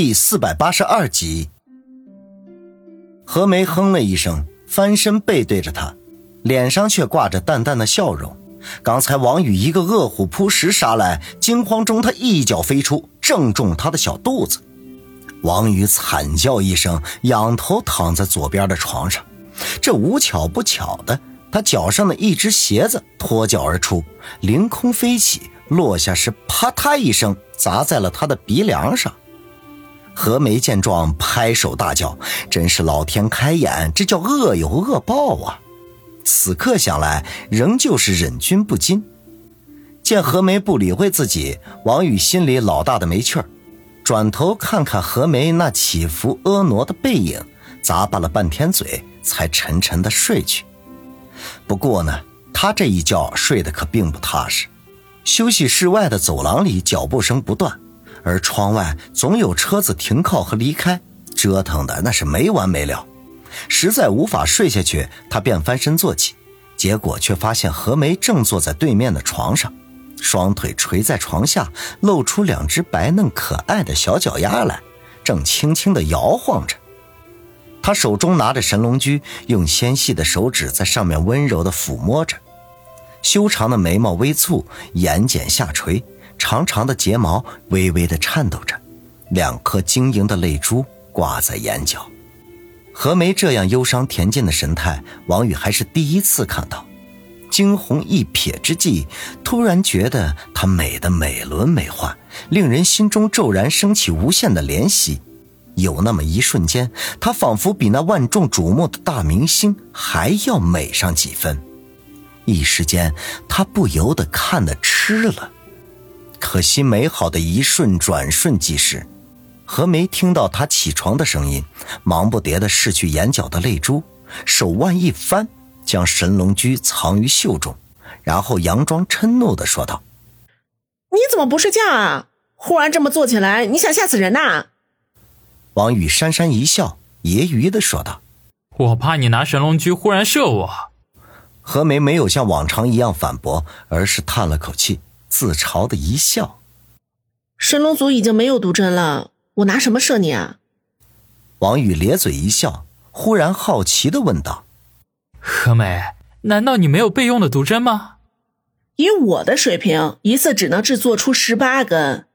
第四百八十二集，何梅哼了一声，翻身背对着他，脸上却挂着淡淡的笑容。刚才王宇一个饿虎扑食杀来，惊慌中他一脚飞出，正中他的小肚子。王宇惨叫一声，仰头躺在左边的床上。这无巧不巧的，他脚上的一只鞋子脱脚而出，凌空飞起，落下时啪嗒一声砸在了他的鼻梁上。何梅见状，拍手大叫：“真是老天开眼，这叫恶有恶报啊！”此刻想来，仍旧是忍俊不禁。见何梅不理会自己，王宇心里老大的没趣儿，转头看看何梅那起伏婀娜的背影，咂巴了半天嘴，才沉沉的睡去。不过呢，他这一觉睡得可并不踏实。休息室外的走廊里脚步声不断，而窗外总有车子停靠和离开，折腾的那是没完没了。实在无法睡下去，他便翻身坐起，结果却发现何梅正坐在对面的床上，双腿垂在床下，露出两只白嫩可爱的小脚丫来，正轻轻地摇晃着。他手中拿着神龙驹，用纤细的手指在上面温柔地抚摸着，修长的眉毛微蹙，眼睑下垂，长长的睫毛微微的颤抖着，两颗晶莹的泪珠挂在眼角。何梅这样忧伤恬静的神态，王宇还是第一次看到。惊鸿一瞥之际，突然觉得她美得美轮美奂，令人心中骤然升起无限的怜惜。有那么一瞬间，她仿佛比那万众瞩目的大明星还要美上几分。一时间，他不由得看得痴了。可惜美好的一瞬转瞬即逝。何梅听到他起床的声音，忙不迭地拭去眼角的泪珠，手腕一翻，将神龙驹藏于袖中，然后佯装嗔怒地说道：“你怎么不睡觉啊？忽然这么坐起来，你想吓死人呐？”王宇讪讪一笑，揶揄地说道：“我怕你拿神龙驹忽然射我。”何梅没有像往常一样反驳，而是叹了口气，自嘲的一笑：“神龙族已经没有毒针了。”我拿什么射你啊？王宇咧嘴一笑，忽然好奇的问道：“何美，难道你没有备用的毒针吗？”以我的水平，一次只能制作出十八根。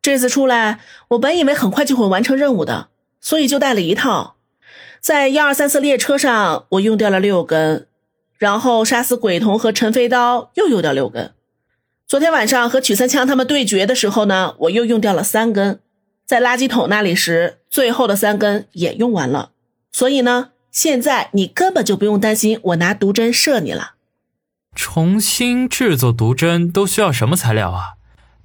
这次出来，我本以为很快就会完成任务的，所以就带了一套。在幺二三四列车上，我用掉了六根，然后杀死鬼童和陈飞刀又用掉六根。昨天晚上和曲三枪他们对决的时候呢，我又用掉了三根。在垃圾桶那里时，最后的三根也用完了，所以呢，现在你根本就不用担心我拿毒针射你了。重新制作毒针都需要什么材料啊？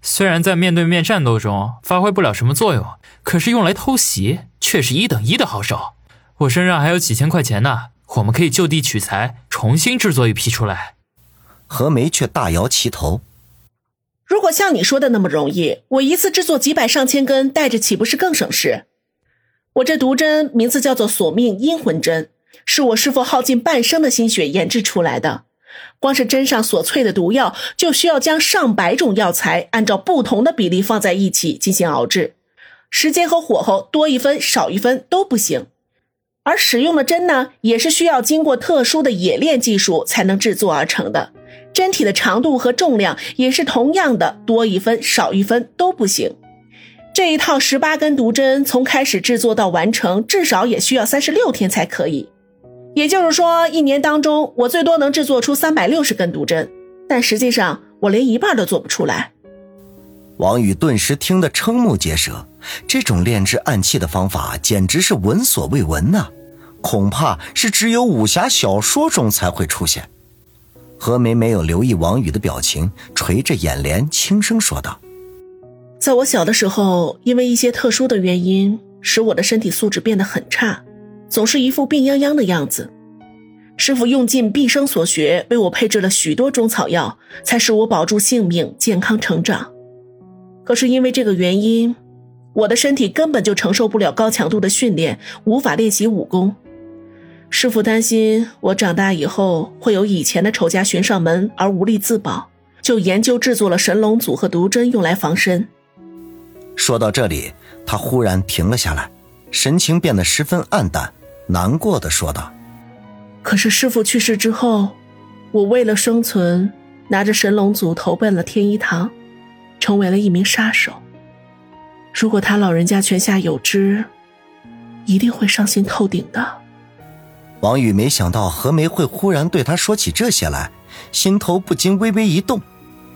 虽然在面对面战斗中发挥不了什么作用，可是用来偷袭却是一等一的好手。我身上还有几千块钱呢，我们可以就地取材，重新制作一批出来。何梅却大摇其头。如果像你说的那么容易，我一次制作几百上千根，带着岂不是更省事？我这毒针名字叫做索命阴魂针，是我师父耗尽半生的心血研制出来的。光是针上所淬的毒药，就需要将上百种药材按照不同的比例放在一起进行熬制，时间和火候多一分少一分都不行。而使用的针呢，也是需要经过特殊的冶炼技术才能制作而成的。针体的长度和重量也是同样的，多一分少一分都不行。这一套十八根毒针从开始制作到完成，至少也需要三十六天才可以。也就是说，一年当中我最多能制作出三百六十根毒针，但实际上我连一半都做不出来。王宇顿时听得瞠目结舌，这种炼制暗器的方法简直是闻所未闻呐，恐怕是只有武侠小说中才会出现。何梅没有留意王宇的表情，垂着眼帘，轻声说道：“在我小的时候，因为一些特殊的原因，使我的身体素质变得很差，总是一副病殃殃的样子。师傅用尽毕生所学，为我配置了许多中草药，才使我保住性命，健康成长。可是因为这个原因，我的身体根本就承受不了高强度的训练，无法练习武功。”师傅担心我长大以后会有以前的仇家寻上门而无力自保，就研究制作了神龙组和毒针用来防身。说到这里，他忽然停了下来，神情变得十分黯淡，难过的说道：“可是师傅去世之后，我为了生存，拿着神龙组投奔了天一堂，成为了一名杀手。如果他老人家泉下有知，一定会伤心透顶的。”王宇没想到何梅会忽然对他说起这些来，心头不禁微微一动。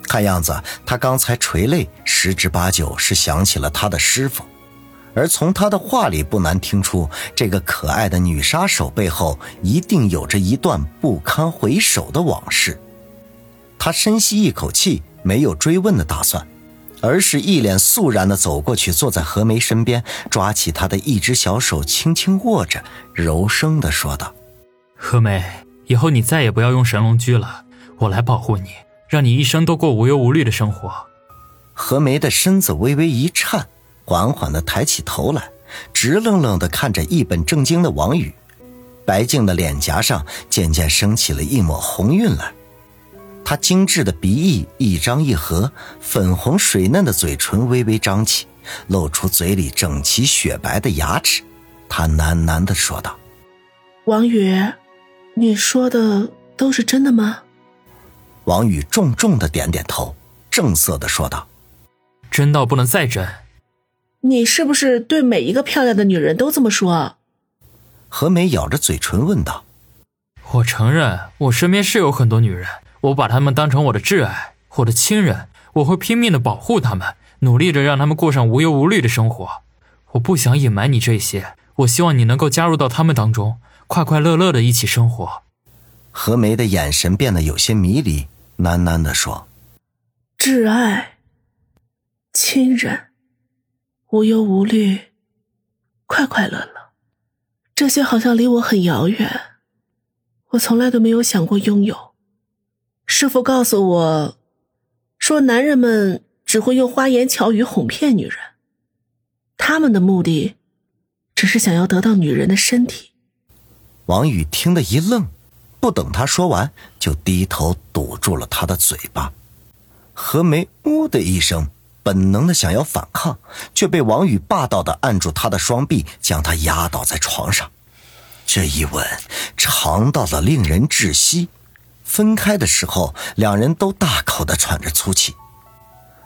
看样子，他刚才垂泪，十之八九是想起了他的师傅，而从他的话里不难听出，这个可爱的女杀手背后一定有着一段不堪回首的往事。他深吸一口气，没有追问的打算，而是一脸肃然的走过去，坐在何梅身边，抓起她的一只小手，轻轻握着，柔声的说道：“何梅，以后你再也不要用神龙驹了，我来保护你。”让你一生都过无忧无虑的生活。何梅的身子微微一颤，缓缓的抬起头来，直愣愣的看着一本正经的王宇，白净的脸颊上渐渐升起了一抹红晕来。她精致的鼻翼一张一合，粉红水嫩的嘴唇微微张起，露出嘴里整齐雪白的牙齿。她喃喃地说道：“王宇，你说的都是真的吗？”王宇重重的点点头，正色的说道：“真到不能再真。”你是不是对每一个漂亮的女人都这么说？何梅咬着嘴唇问道：“我承认，我身边是有很多女人，我把他们当成我的挚爱，我的亲人，我会拼命的保护他们，努力着让他们过上无忧无虑的生活。我不想隐瞒你这些，我希望你能够加入到他们当中，快快乐乐的一起生活。”何梅的眼神变得有些迷离。喃喃地说：“挚爱、亲人、无忧无虑、快快乐乐，这些好像离我很遥远。我从来都没有想过拥有。师傅告诉我，说男人们只会用花言巧语哄骗女人，他们的目的只是想要得到女人的身体。”王宇听得一愣。不等他说完，就低头堵住了他的嘴巴。何梅“呜”的一声，本能的想要反抗，却被王宇霸道的按住他的双臂，将他压倒在床上。这一吻长到了令人窒息。分开的时候，两人都大口的喘着粗气。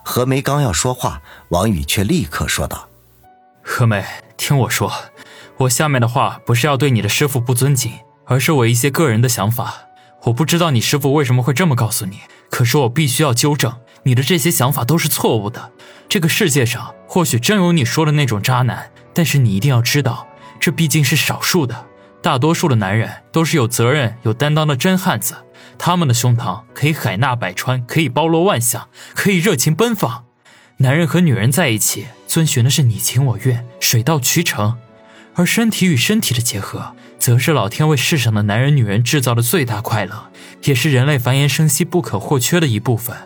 何梅刚要说话，王宇却立刻说道：“何梅，听我说，我下面的话不是要对你的师傅不尊敬。”而是我一些个人的想法，我不知道你师傅为什么会这么告诉你，可是我必须要纠正你的这些想法都是错误的。这个世界上或许真有你说的那种渣男，但是你一定要知道，这毕竟是少数的，大多数的男人都是有责任、有担当的真汉子，他们的胸膛可以海纳百川，可以包罗万象，可以热情奔放。男人和女人在一起，遵循的是你情我愿、水到渠成，而身体与身体的结合。则是老天为世上的男人、女人制造的最大快乐，也是人类繁衍生息不可或缺的一部分。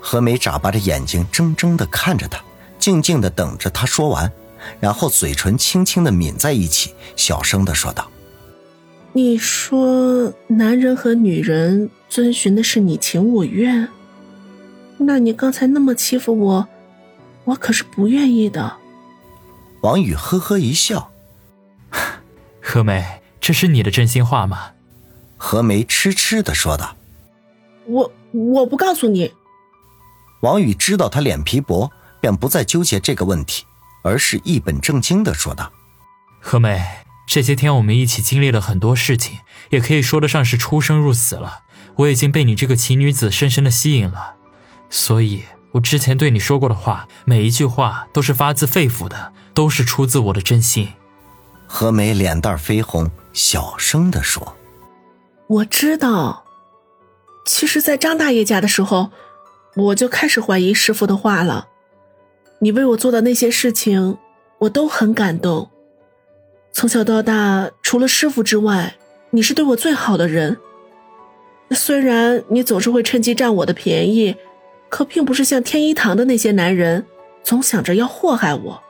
何梅眨巴着眼睛，怔怔地看着他，静静地等着他说完，然后嘴唇轻轻地抿在一起，小声地说道：“你说男人和女人遵循的是你情我愿，那你刚才那么欺负我，我可是不愿意的。”王宇呵呵一笑，何梅。这是你的真心话吗？何梅痴痴的说道。我我不告诉你。王宇知道他脸皮薄，便不再纠结这个问题，而是一本正经的说道：“何梅，这些天我们一起经历了很多事情，也可以说得上是出生入死了。我已经被你这个奇女子深深的吸引了，所以我之前对你说过的话，每一句话都是发自肺腑的，都是出自我的真心。”何梅脸蛋绯红。小声的说：“我知道，其实，在张大爷家的时候，我就开始怀疑师傅的话了。你为我做的那些事情，我都很感动。从小到大，除了师傅之外，你是对我最好的人。虽然你总是会趁机占我的便宜，可并不是像天一堂的那些男人，总想着要祸害我。